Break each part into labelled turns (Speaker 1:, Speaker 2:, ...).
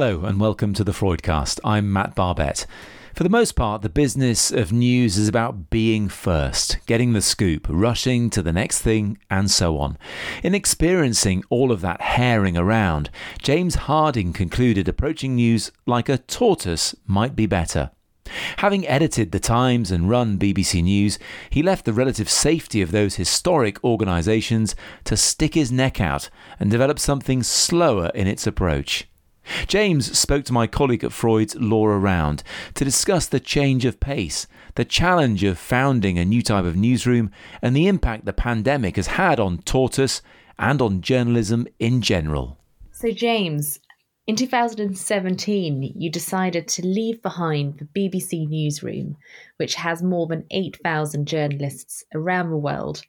Speaker 1: Hello, and welcome to the Freudcast. I'm Matt Barbette. For the most part, the business of news is about being first, getting the scoop, rushing to the next thing, and so on. In experiencing all of that herring around, James Harding concluded approaching news like a tortoise might be better. Having edited The Times and run BBC News, he left the relative safety of those historic organisations to stick his neck out and develop something slower in its approach. James spoke to my colleague at Freud's Laura Round to discuss the change of pace, the challenge of founding a new type of newsroom, and the impact the pandemic has had on Tortoise and on journalism in general.
Speaker 2: So, James, in 2017, you decided to leave behind the BBC newsroom, which has more than 8,000 journalists around the world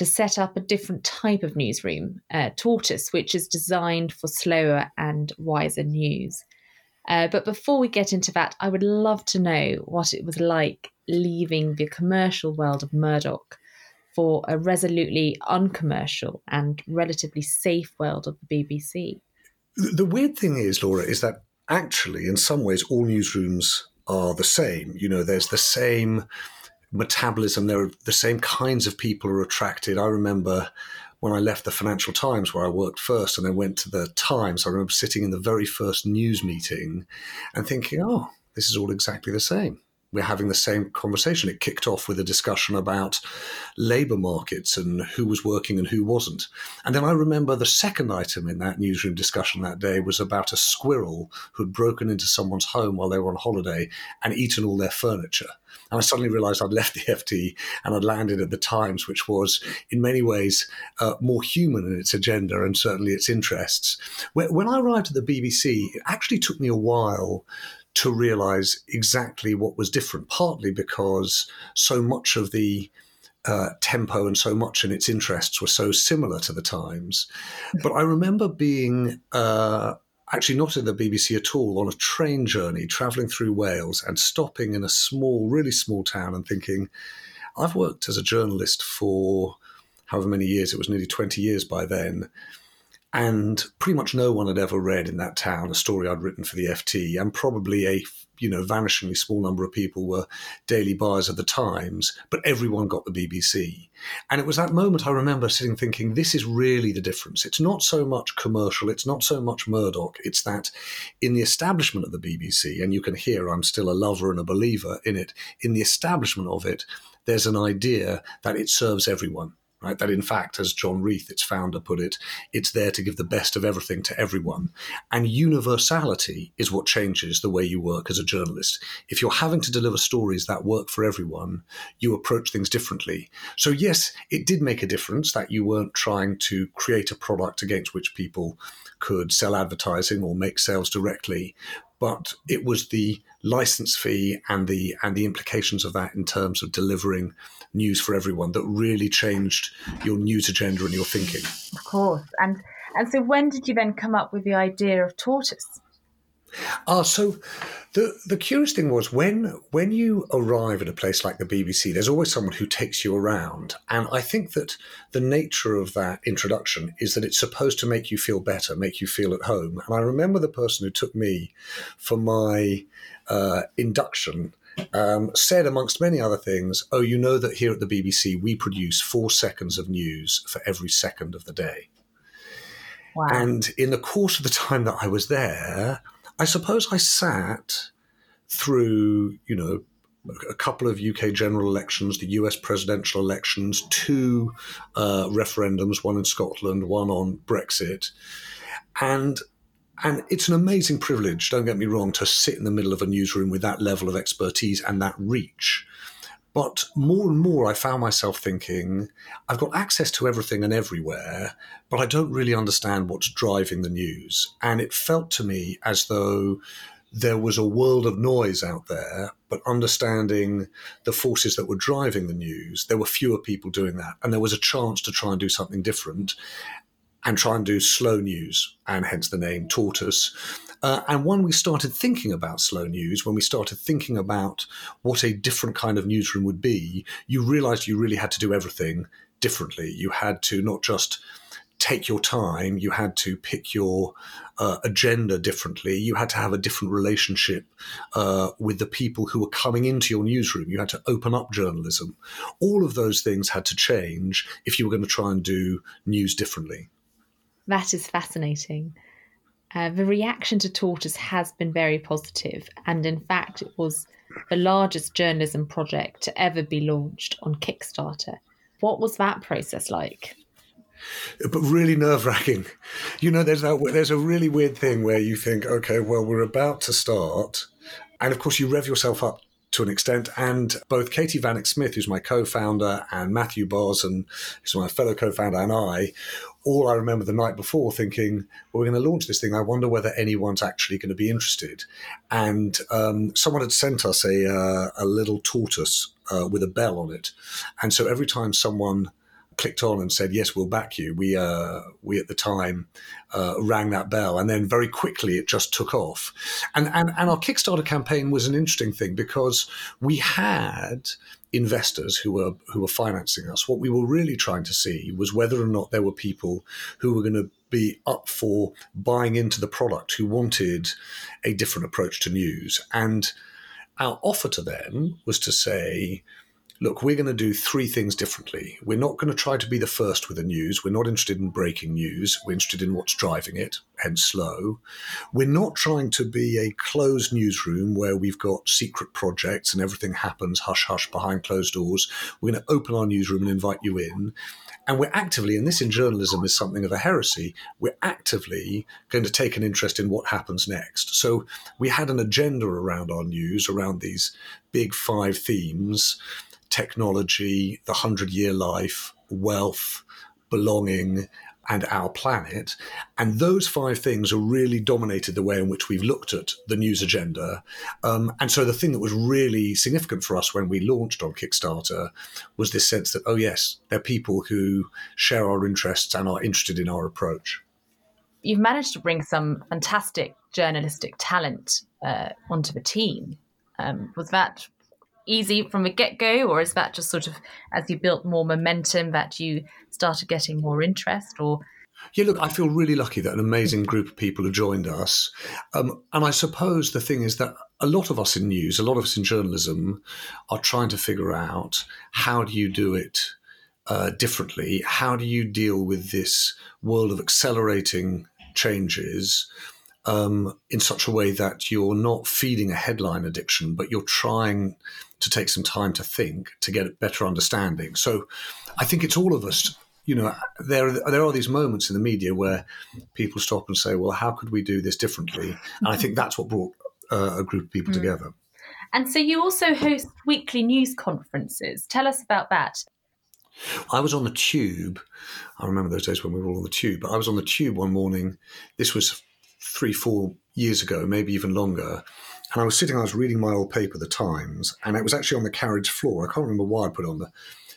Speaker 2: to set up a different type of newsroom, uh, Tortoise, which is designed for slower and wiser news. Uh, but before we get into that, I would love to know what it was like leaving the commercial world of Murdoch for a resolutely uncommercial and relatively safe world of the BBC.
Speaker 3: The weird thing is, Laura, is that actually, in some ways, all newsrooms are the same. You know, there's the same metabolism. There are the same kinds of people are attracted. I remember when I left the Financial Times, where I worked first, and then went to the Times. I remember sitting in the very first news meeting and thinking, "Oh, this is all exactly the same." We're having the same conversation. It kicked off with a discussion about labour markets and who was working and who wasn't. And then I remember the second item in that newsroom discussion that day was about a squirrel who'd broken into someone's home while they were on holiday and eaten all their furniture. And I suddenly realized I'd left the FT and I'd landed at the Times, which was in many ways uh, more human in its agenda and certainly its interests. When I arrived at the BBC, it actually took me a while to realize exactly what was different, partly because so much of the uh, tempo and so much in its interests were so similar to the Times. But I remember being uh, actually not in the BBC at all on a train journey traveling through Wales and stopping in a small, really small town and thinking, I've worked as a journalist for however many years, it was nearly 20 years by then. And pretty much no one had ever read in that town a story I'd written for the FT, and probably a you know vanishingly small number of people were daily buyers of the Times, but everyone got the BBC. And it was that moment I remember sitting thinking, this is really the difference. It's not so much commercial, it's not so much Murdoch, it's that in the establishment of the BBC, and you can hear I'm still a lover and a believer in it, in the establishment of it, there's an idea that it serves everyone right? That in fact, as John Reith, its founder, put it, it's there to give the best of everything to everyone. And universality is what changes the way you work as a journalist. If you're having to deliver stories that work for everyone, you approach things differently. So, yes, it did make a difference that you weren't trying to create a product against which people could sell advertising or make sales directly, but it was the license fee and the and the implications of that in terms of delivering news for everyone that really changed your news agenda and your thinking.
Speaker 2: Of course, and and so when did you then come up with the idea of tortoise?
Speaker 3: Ah, so the the curious thing was when when you arrive at a place like the BBC, there's always someone who takes you around, and I think that the nature of that introduction is that it's supposed to make you feel better, make you feel at home. And I remember the person who took me for my uh, induction um, said, amongst many other things, "Oh, you know that here at the BBC we produce four seconds of news for every second of the day." Wow. And in the course of the time that I was there, I suppose I sat through, you know, a couple of UK general elections, the US presidential elections, two uh, referendums, one in Scotland, one on Brexit, and and it's an amazing privilege. Don't get me wrong to sit in the middle of a newsroom with that level of expertise and that reach. But more and more, I found myself thinking, I've got access to everything and everywhere, but I don't really understand what's driving the news. And it felt to me as though there was a world of noise out there, but understanding the forces that were driving the news, there were fewer people doing that. And there was a chance to try and do something different and try and do slow news, and hence the name Tortoise. Uh, and when we started thinking about slow news, when we started thinking about what a different kind of newsroom would be, you realized you really had to do everything differently. You had to not just take your time. You had to pick your uh, agenda differently. You had to have a different relationship uh, with the people who were coming into your newsroom. You had to open up journalism. All of those things had to change if you were going to try and do news differently.
Speaker 2: That is fascinating. Uh, the reaction to Tortoise has been very positive, and in fact, it was the largest journalism project to ever be launched on Kickstarter. What was that process like?
Speaker 3: but really nerve wracking. You know, there's that there's a really weird thing where you think, okay, well, we're about to start, and of course you rev yourself up to an extent. And both Katie Vanneck-Smith, who's my co-founder, and Matthew Barzun, who's my fellow co-founder, and I, all I remember the night before thinking, well, we're going to launch this thing. I wonder whether anyone's actually going to be interested. And um, someone had sent us a, uh, a little tortoise uh, with a bell on it. And so every time someone clicked on and said, "Yes, we'll back you," we uh, we at the time uh, rang that bell, and then very quickly it just took off. And, and and our Kickstarter campaign was an interesting thing because we had investors who were who were financing us. What we were really trying to see was whether or not there were people who were going to be up for buying into the product, who wanted a different approach to news, and our offer to them was to say look, we're going to do three things differently. We're not going to try to be the first with the news. We're not interested in breaking news. We're interested in what's driving it, hence slow. We're not trying to be a closed newsroom where we've got secret projects and everything happens hush hush behind closed doors. We're going to open our newsroom and invite you in. And we're actively, and this in journalism is something of a heresy, we're actively going to take an interest in what happens next. So we had an agenda around our news, around these big five themes technology, the hundred year life, wealth, belonging, and our planet. And those five things have really dominated the way in which we've looked at the news agenda. Um, and so the thing that was really significant for us when we launched on Kickstarter was this sense that, oh, yes, there are people who share our interests and are interested in our approach.
Speaker 2: You've managed to bring some fantastic journalistic talent uh, onto the team. Um, was that easy from the get go, or is that just sort of as you built more momentum that you started getting more interest? Or
Speaker 3: yeah, look, I feel really lucky that an amazing group of people have joined us, um, and I suppose the thing is that a lot of us in news, a lot of us in journalism, are trying to figure out how do you do it. Uh, differently, how do you deal with this world of accelerating changes um, in such a way that you're not feeding a headline addiction, but you're trying to take some time to think to get a better understanding. So I think it's all of us. You know, there there are these moments in the media where people stop and say, "Well, how could we do this differently?" And I think that's what brought uh, a group of people mm. together.
Speaker 2: And so you also host weekly news conferences. Tell us about that.
Speaker 3: I was on the tube. I remember those days when we were all on the tube. But I was on the tube one morning. This was three, four years ago, maybe even longer. And I was sitting, I was reading my old paper, The Times, and it was actually on the carriage floor. I can't remember why I put it on the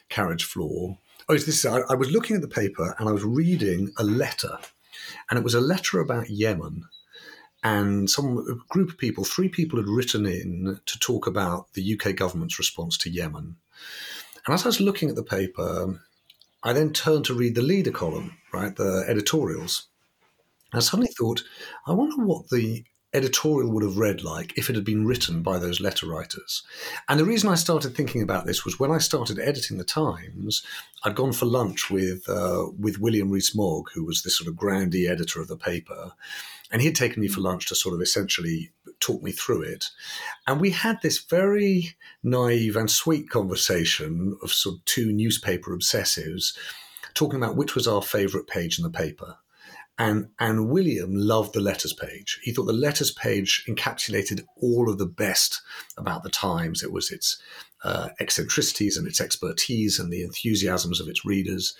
Speaker 3: carriage floor. Oh, this I, I was looking at the paper and I was reading a letter, and it was a letter about Yemen. And some group of people, three people had written in to talk about the UK government's response to Yemen. And as I was looking at the paper, I then turned to read the leader column, right, the editorials. I suddenly thought, I wonder what the editorial would have read like if it had been written by those letter writers. And the reason I started thinking about this was when I started editing the Times, I'd gone for lunch with uh, with William Rees-Mogg, who was this sort of grandee editor of the paper, and he had taken me for lunch to sort of essentially talk me through it. And we had this very naive and sweet conversation of sort of two newspaper obsessives talking about which was our favourite page in the paper. And, and William loved the letters page. He thought the letters page encapsulated all of the best about the Times. It was its uh, eccentricities and its expertise and the enthusiasms of its readers.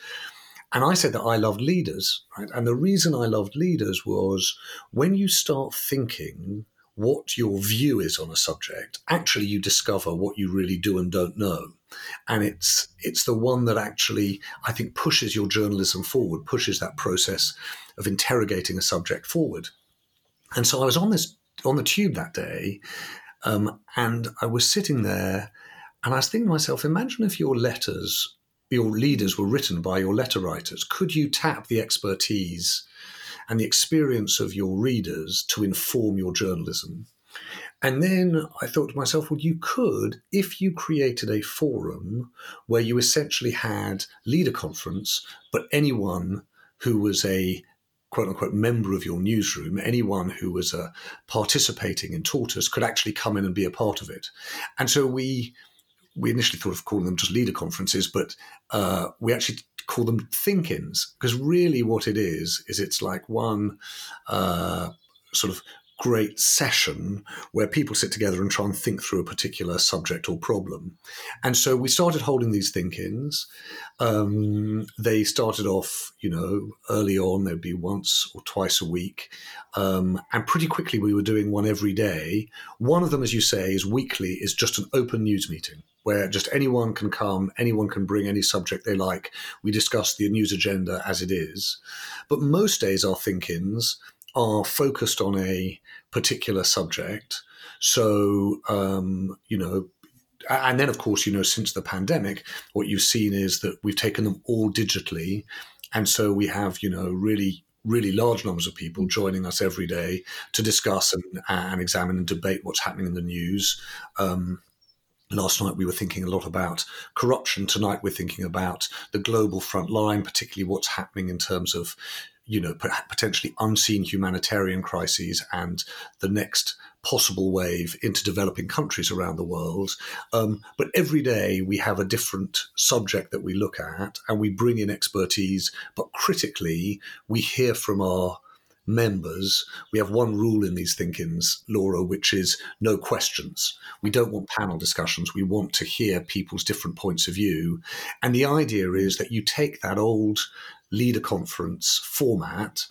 Speaker 3: And I said that I loved leaders, right? And the reason I loved leaders was when you start thinking what your view is on a subject, actually you discover what you really do and don't know. And it's it's the one that actually I think pushes your journalism forward, pushes that process of interrogating a subject forward. And so I was on this on the tube that day, um, and I was sitting there, and I was thinking to myself, imagine if your letters your leaders were written by your letter writers. Could you tap the expertise and the experience of your readers to inform your journalism? And then I thought to myself, well, you could if you created a forum where you essentially had leader conference, but anyone who was a quote unquote member of your newsroom, anyone who was uh, participating in Tortoise could actually come in and be a part of it. And so we we initially thought of calling them just leader conferences, but uh, we actually call them think-ins because really what it is is it's like one uh, sort of great session where people sit together and try and think through a particular subject or problem. And so we started holding these think ins. Um, they started off, you know, early on, there'd be once or twice a week. Um, and pretty quickly, we were doing one every day. One of them, as you say, is weekly, is just an open news meeting where just anyone can come, anyone can bring any subject they like. We discuss the news agenda as it is. But most days, our think ins are focused on a particular subject. So, um, you know, and then of course, you know, since the pandemic, what you've seen is that we've taken them all digitally. And so we have, you know, really, really large numbers of people joining us every day to discuss and, and examine and debate what's happening in the news. Um, Last night we were thinking a lot about corruption. Tonight we're thinking about the global front line, particularly what's happening in terms of you know, potentially unseen humanitarian crises and the next possible wave into developing countries around the world. Um, but every day we have a different subject that we look at and we bring in expertise, but critically, we hear from our members, we have one rule in these think-ins, Laura, which is no questions. We don't want panel discussions. We want to hear people's different points of view. And the idea is that you take that old leader conference format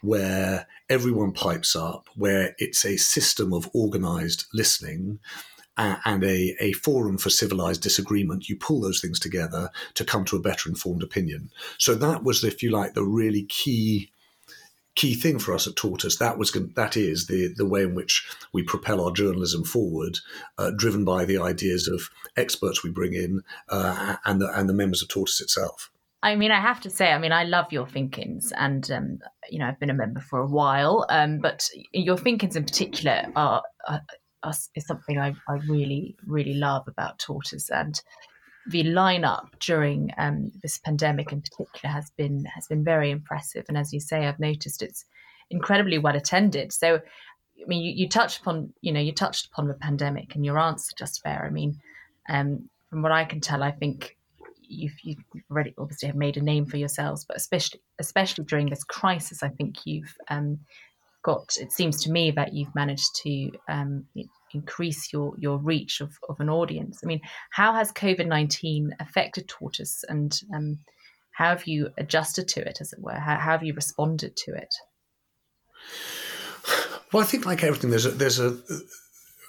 Speaker 3: where everyone pipes up, where it's a system of organized listening and a, a forum for civilized disagreement, you pull those things together to come to a better informed opinion. So that was, if you like, the really key key thing for us at Tortoise. That was that is the the way in which we propel our journalism forward, uh, driven by the ideas of experts we bring in uh, and the and the members of Tortoise itself.
Speaker 2: I mean, I have to say, I mean, I love your think-ins, and um, you know, I've been a member for a while, um, but your think-ins in particular are, are, is something I, I really, really love about Tortoise, and the lineup during um, this pandemic in particular has been has been very impressive, and as you say, I've noticed it's incredibly well attended. So, I mean, you, you touched upon, you know, you touched upon the pandemic, and your answer just fair. I mean, um, from what I can tell, I think you've, you've already obviously have made a name for yourselves, but especially especially during this crisis, I think you've um, got. It seems to me that you've managed to um, increase your your reach of, of an audience. I mean, how has COVID nineteen affected Tortoise, and um, how have you adjusted to it, as it were? How, how have you responded to it?
Speaker 3: Well, I think like everything, there's a there's a.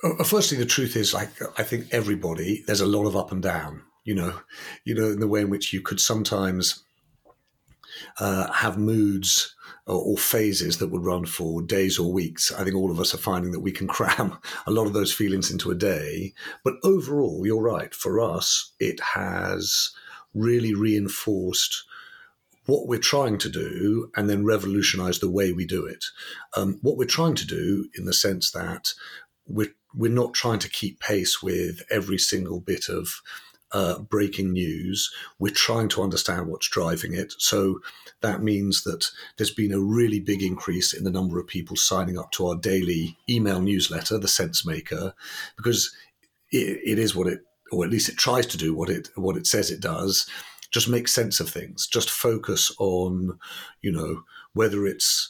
Speaker 3: Uh, firstly, the truth is, like I think everybody, there's a lot of up and down you know, you know, in the way in which you could sometimes uh, have moods or, or, phases that would run for days or weeks. I think all of us are finding that we can cram a lot of those feelings into a day. But overall, you're right. For us, it has really reinforced what we're trying to do and then revolutionize the way we do it. Um, what we're trying to do in the sense that we're, we're not trying to keep pace with every single bit of uh, breaking news. We're trying to understand what's driving it. So that means that there's been a really big increase in the number of people signing up to our daily email newsletter, The Sensemaker, because it, it is what it, or at least it tries to do what it what it says it does. Just make sense of things. Just focus on, you know, whether it's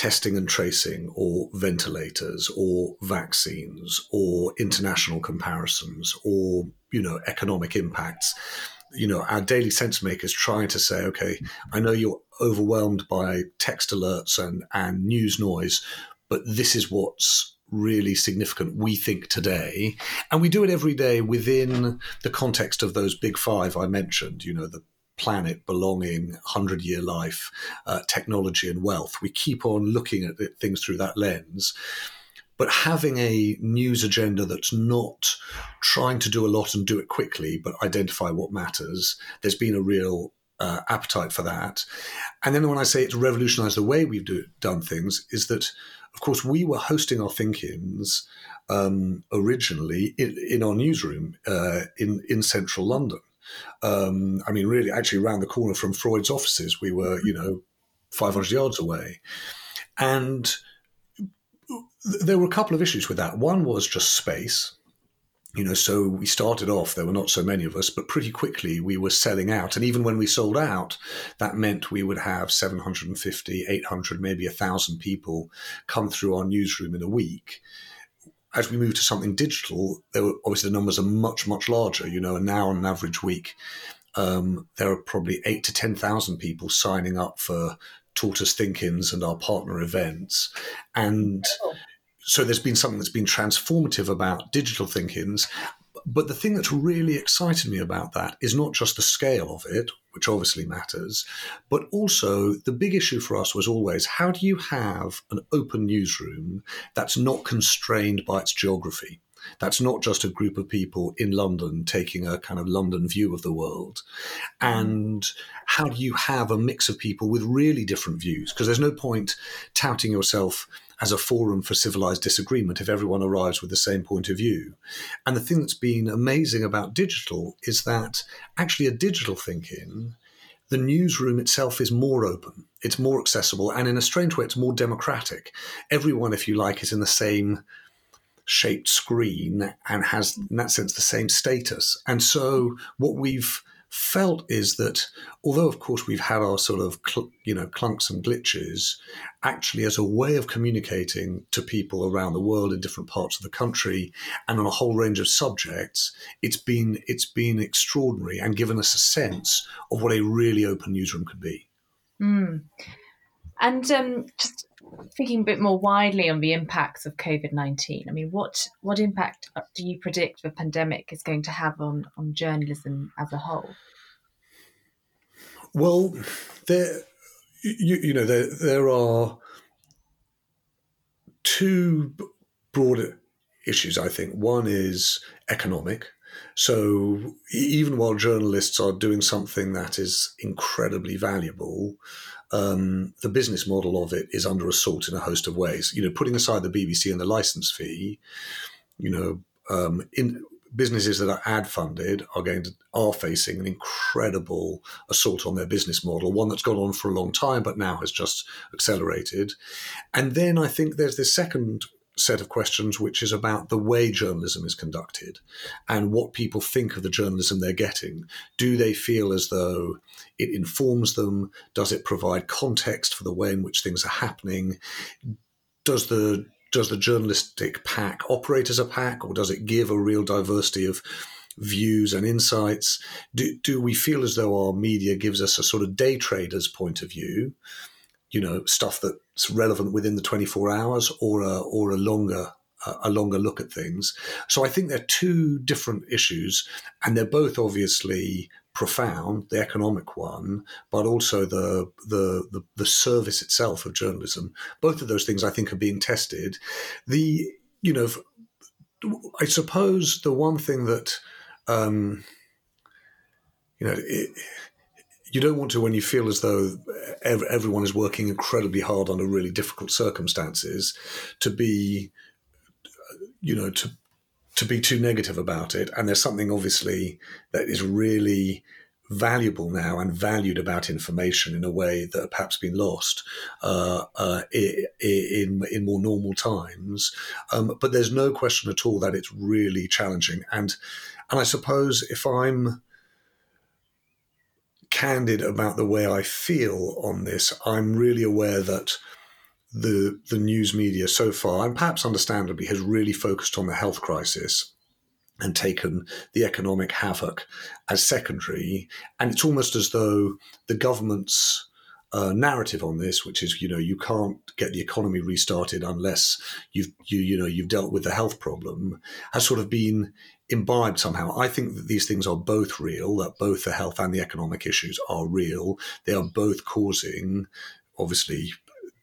Speaker 3: testing and tracing or ventilators or vaccines or international comparisons or you know economic impacts. You know our daily sense makers trying to say okay i know you're overwhelmed by text alerts and and news noise but this is what's really significant we think today. And we do it every day within the context of those big five i mentioned you know the planet, belonging, 100 year life, uh, technology, and wealth. We keep on looking at things through that lens. but having a news agenda that's not trying to do a lot and do it quickly, but identify what matters. There's been a real uh, appetite for that. And then when I say it's revolutionized the way we've do, done things, is that, of course, we were hosting our think-ins um, originally in, in, our newsroom uh, in in central London. Um, I mean, really, actually, around the corner from Freud's offices, we were, you know, 500 yards away, and there were a couple of issues with that. One was just space you know, so we started off, there were not so many of us, but pretty quickly we were selling out. And even when we sold out, that meant we would have 750, 800, maybe 1,000 people come through our newsroom in a week. As we move to something digital, there were, obviously the numbers are much, much larger, you know, and now on an average week, um, there are probably eight to 10,000 people signing up for Tortoise Think-ins and our partner events. And oh so there's been something that's been transformative about digital think-ins. But the thing that's really excited me about that is not just the scale of it, which obviously matters, but also the big issue for us was always how do you have an open newsroom that's not constrained by its geography? That's not just a group of people in London taking a kind of London view of the world. And how do you have a mix of people with really different views? Because there's no point touting yourself as a forum for civilized disagreement if everyone arrives with the same point of view. And the thing that's been amazing about digital is that actually a digital think-in, the newsroom itself is more open, it's more accessible, and in a strange way, it's more democratic. Everyone, if you like, is in the same shaped screen and has, in that sense, the same status. And so, what we've felt is that although of course we've had our sort of cl- you know clunks and glitches actually as a way of communicating to people around the world in different parts of the country and on a whole range of subjects it's been it's been extraordinary and given us a sense of what a really open newsroom could be
Speaker 2: mm. and um, just thinking a bit more widely on the impacts of COVID nineteen, I mean, what what impact do you predict the pandemic is going to have on on journalism as a whole?
Speaker 3: Well, there, you, you know, there there are two broader issues. I think one is economic. So even while journalists are doing something that is incredibly valuable, um, the business model of it is under assault in a host of ways. You know, putting aside the BBC and the license fee, you know, um, in businesses that are ad funded are going to are facing an incredible assault on their business model, one that's gone on for a long time but now has just accelerated. And then I think there's this second set of questions, which is about the way journalism is conducted and what people think of the journalism they're getting. Do they feel as though it informs them? Does it provide context for the way in which things are happening? Does the does the journalistic pack operate as a pack, or does it give a real diversity of views and insights? Do, do we feel as though our media gives us a sort of day trader's point of view? you know stuff that's relevant within the 24 hours or a, or a longer a longer look at things. So I think they're two different issues, and they're both obviously profound. The economic one, but also the the the, the service itself of journalism. Both of those things I think are being tested. The you know, I suppose the one thing that um, you know. It, you don't want to when you feel as though everyone is working incredibly hard under really difficult circumstances to be you know to to be too negative about it and there's something obviously that is really valuable now and valued about information in a way that perhaps been lost uh, uh, in in more normal times. Um, but there's no question at all that it's really challenging. And and I suppose if I'm candid about the way I feel on this, I'm really aware that the the news media so far, and perhaps understandably, has really focused on the health crisis and taken the economic havoc as secondary. And it's almost as though the government's uh, narrative on this, which is you know you can't get the economy restarted unless you've you you know you've dealt with the health problem, has sort of been imbibed somehow. I think that these things are both real, that both the health and the economic issues are real. They are both causing, obviously,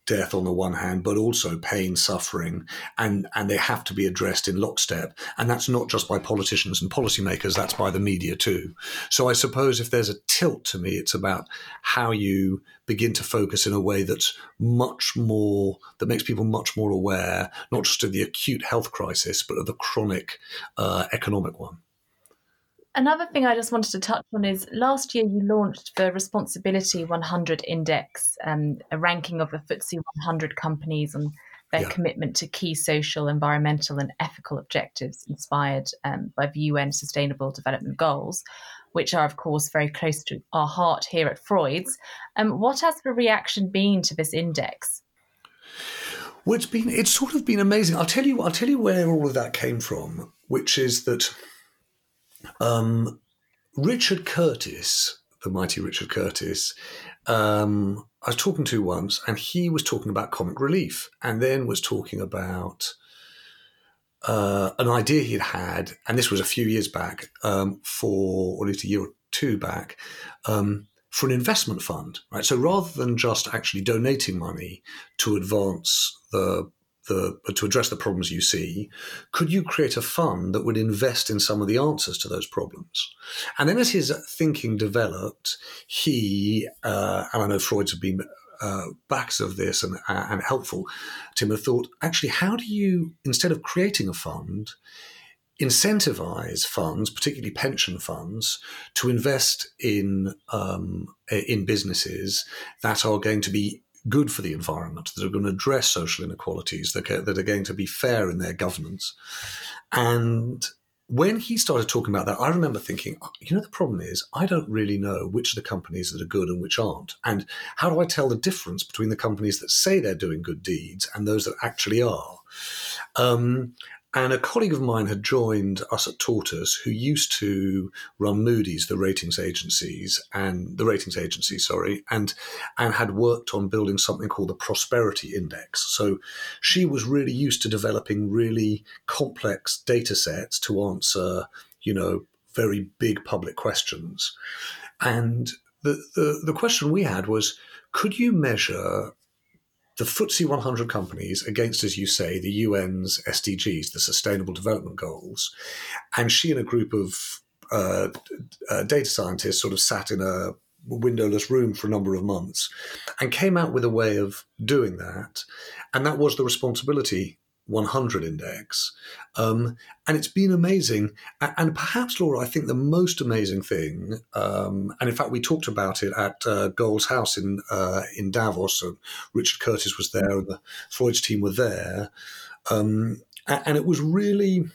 Speaker 3: death on the one hand, but also pain, suffering, and, and they have to be addressed in lockstep. And that's not just by politicians and policymakers, that's by the media too. So I suppose if there's a tilt to me, it's about how you begin to focus in a way that's much more, that makes people much more aware, not just of the acute health crisis, but of the chronic uh, economic one.
Speaker 2: Another thing I just wanted to touch on is last year you launched the Responsibility 100 Index, um, a ranking of the FTSE 100 companies and their yeah. commitment to key social, environmental, and ethical objectives inspired um, by the UN Sustainable Development Goals, which are, of course, very close to our heart here at Freud's. Um, what has the reaction been to this index?
Speaker 3: Well, it's been it's sort of been amazing. I'll tell you I'll tell you where all of that came from, which is that um, Richard Curtis, the mighty Richard Curtis, um, I was talking to once, and he was talking about comic relief, and then was talking about uh, an idea he'd had, and this was a few years back, um, for or at least a year or two back, um, for an investment fund, right? So rather than just actually donating money to advance the the to address the problems you see, could you create a fund that would invest in some of the answers to those problems? And then as his thinking developed, he uh, and I know Freud's have been uh, backs of this and, uh, and helpful. Tim have thought actually, how do you instead of creating a fund? incentivize funds, particularly pension funds, to invest in um, in businesses that are going to be good for the environment, that are going to address social inequalities, that that are going to be fair in their governance. And when he started talking about that, I remember thinking, oh, you know, the problem is I don't really know which of the companies that are good and which aren't. And how do I tell the difference between the companies that say they're doing good deeds and those that actually are? Um, and a colleague of mine had joined us at Tortoise, who used to run Moody's, the ratings agencies, and the ratings agency, sorry, and and had worked on building something called the Prosperity Index. So she was really used to developing really complex data sets to answer, you know, very big public questions. And the, the, the question we had was could you measure the FTSE 100 companies against, as you say, the UN's SDGs, the Sustainable Development Goals. And she and a group of uh, uh, data scientists sort of sat in a windowless room for a number of months and came out with a way of doing that. And that was the responsibility 100 index. Um, and it's been amazing. And perhaps, Laura, I think the most amazing thing, um, and in fact, we talked about it at uh, Gold's house in uh, in Davos. So Richard Curtis was there, and the Freud's team were there. Um, and it was really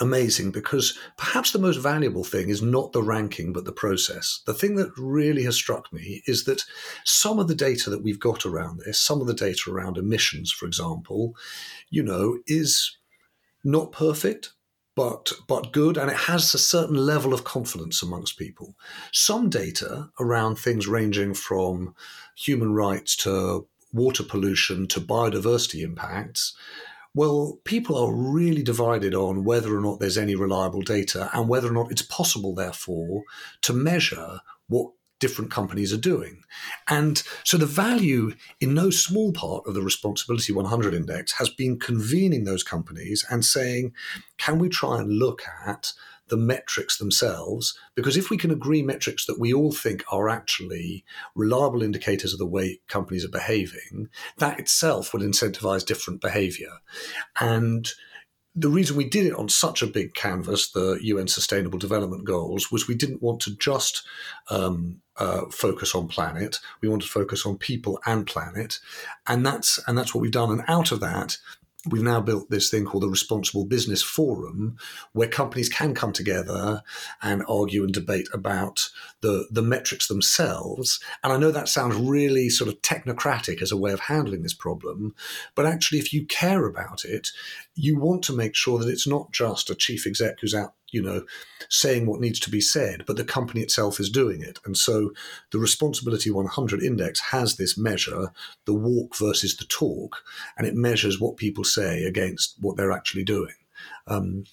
Speaker 3: amazing because perhaps the most valuable thing is not the ranking but the process. The thing that really has struck me is that some of the data that we've got around this, some of the data around emissions, for example, you know, is not perfect, but but good and it has a certain level of confidence amongst people some data around things ranging from human rights to water pollution to biodiversity impacts well, people are really divided on whether or not there's any reliable data and whether or not it's possible, therefore, to measure what different companies are doing. And so the value in no small part of the Responsibility 100 Index has been convening those companies and saying, can we try and look at the metrics themselves, because if we can agree metrics that we all think are actually reliable indicators of the way companies are behaving, that itself will incentivize different behavior. And the reason we did it on such a big canvas, the UN Sustainable Development Goals, was we didn't want to just um, uh, focus on planet. We wanted to focus on people and planet, and that's and that's what we've done. And out of that, we've now built this thing called the Responsible Business Forum, where companies can come together and argue and debate about the, the metrics themselves. And I know that sounds really sort of technocratic as a way of handling this problem, but actually, if you care about it, you want to make sure that it's not just a chief exec who's out you know, saying what needs to be said, but the company itself is doing it. And so the Responsibility 100 Index has this measure, the walk versus the talk, and it measures what people say against what they're actually doing. Um,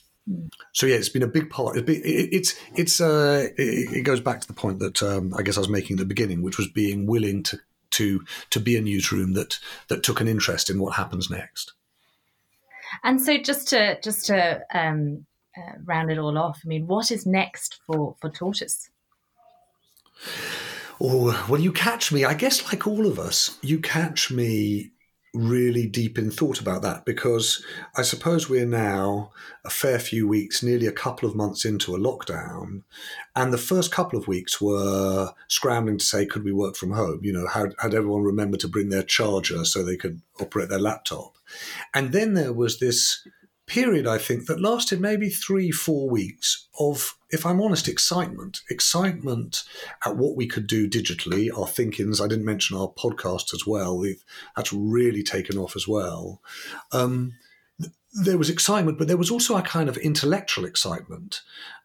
Speaker 3: so yeah, it's been a big part. It's it's uh, it goes back to the point that um, I guess I was making at the beginning, which was being willing to to to be a newsroom that that took an interest in what happens next.
Speaker 2: And so, just to just to um, uh, round it all off, I mean, what is next for for Tortoise?
Speaker 3: Oh, well, you catch me. I guess, like all of us, you catch me really deep in thought about that because I suppose we're now a fair few weeks, nearly a couple of months into a lockdown. And the first couple of weeks were scrambling to say, could we work from home? You know, how had everyone remember to bring their charger so they could operate their laptop? And then there was this period, I think, that lasted maybe three, four weeks of, if I'm honest, excitement. Excitement at what we could do digitally, our think-ins. I didn't mention our podcast as well. That's really taken off as well. Um, there was excitement, but there was also a kind of intellectual excitement,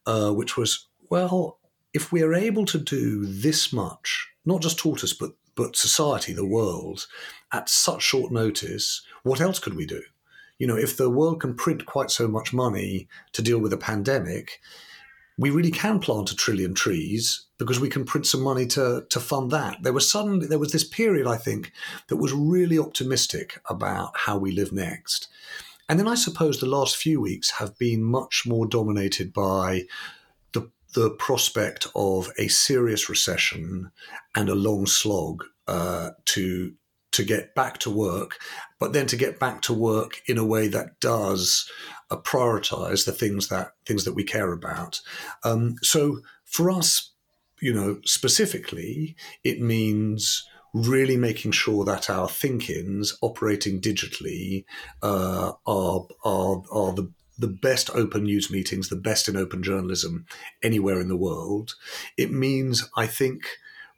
Speaker 3: uh, which was, well, if we are able to do this much, not just Tortoise, but but society, the world, at such short notice, what else could we do? You know, if the world can print quite so much money to deal with a pandemic, we really can plant a trillion trees because we can print some money to to fund that. There was suddenly there was this period, I think, that was really optimistic about how we live next. And then I suppose the last few weeks have been much more dominated by the the prospect of a serious recession and a long slog uh, to to get back to work, but then to get back to work in a way that does uh, prioritize the things that things that we care about. Um, so for us, you know, specifically, it means really making sure that our think-ins operating digitally uh, are, are, are the the best open news meetings, the best in open journalism anywhere in the world. It means, I think,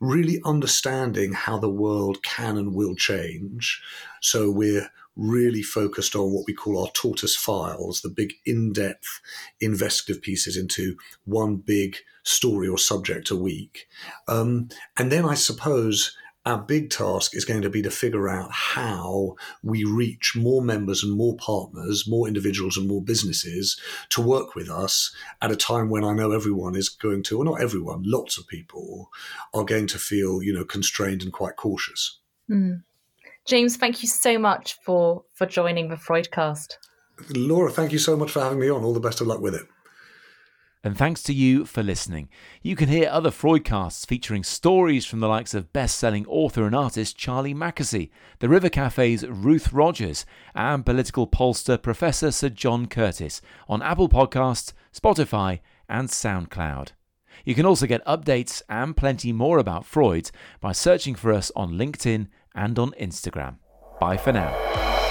Speaker 3: really understanding how the world can and will change. So we're really focused on what we call our tortoise files, the big in depth investigative pieces into one big story or subject a week. Um, and then I suppose our big task is going to be to figure out how we reach more members and more partners, more individuals and more businesses to work with us at a time when I know everyone is going to, or not everyone, lots of people are going to feel, you know, constrained and quite cautious.
Speaker 2: Mm. James, thank you so much for for joining the Freudcast.
Speaker 3: Laura, thank you so much for having me on. All the best of luck with it.
Speaker 1: And thanks to you for listening. You can hear other Freudcasts featuring stories from the likes of best selling author and artist Charlie Mackesy, The River Cafe's Ruth Rogers, and political pollster Professor Sir John Curtice on Apple Podcasts, Spotify, and SoundCloud. You can also get updates and plenty more about Freud by searching for us on LinkedIn and on Instagram. Bye for now.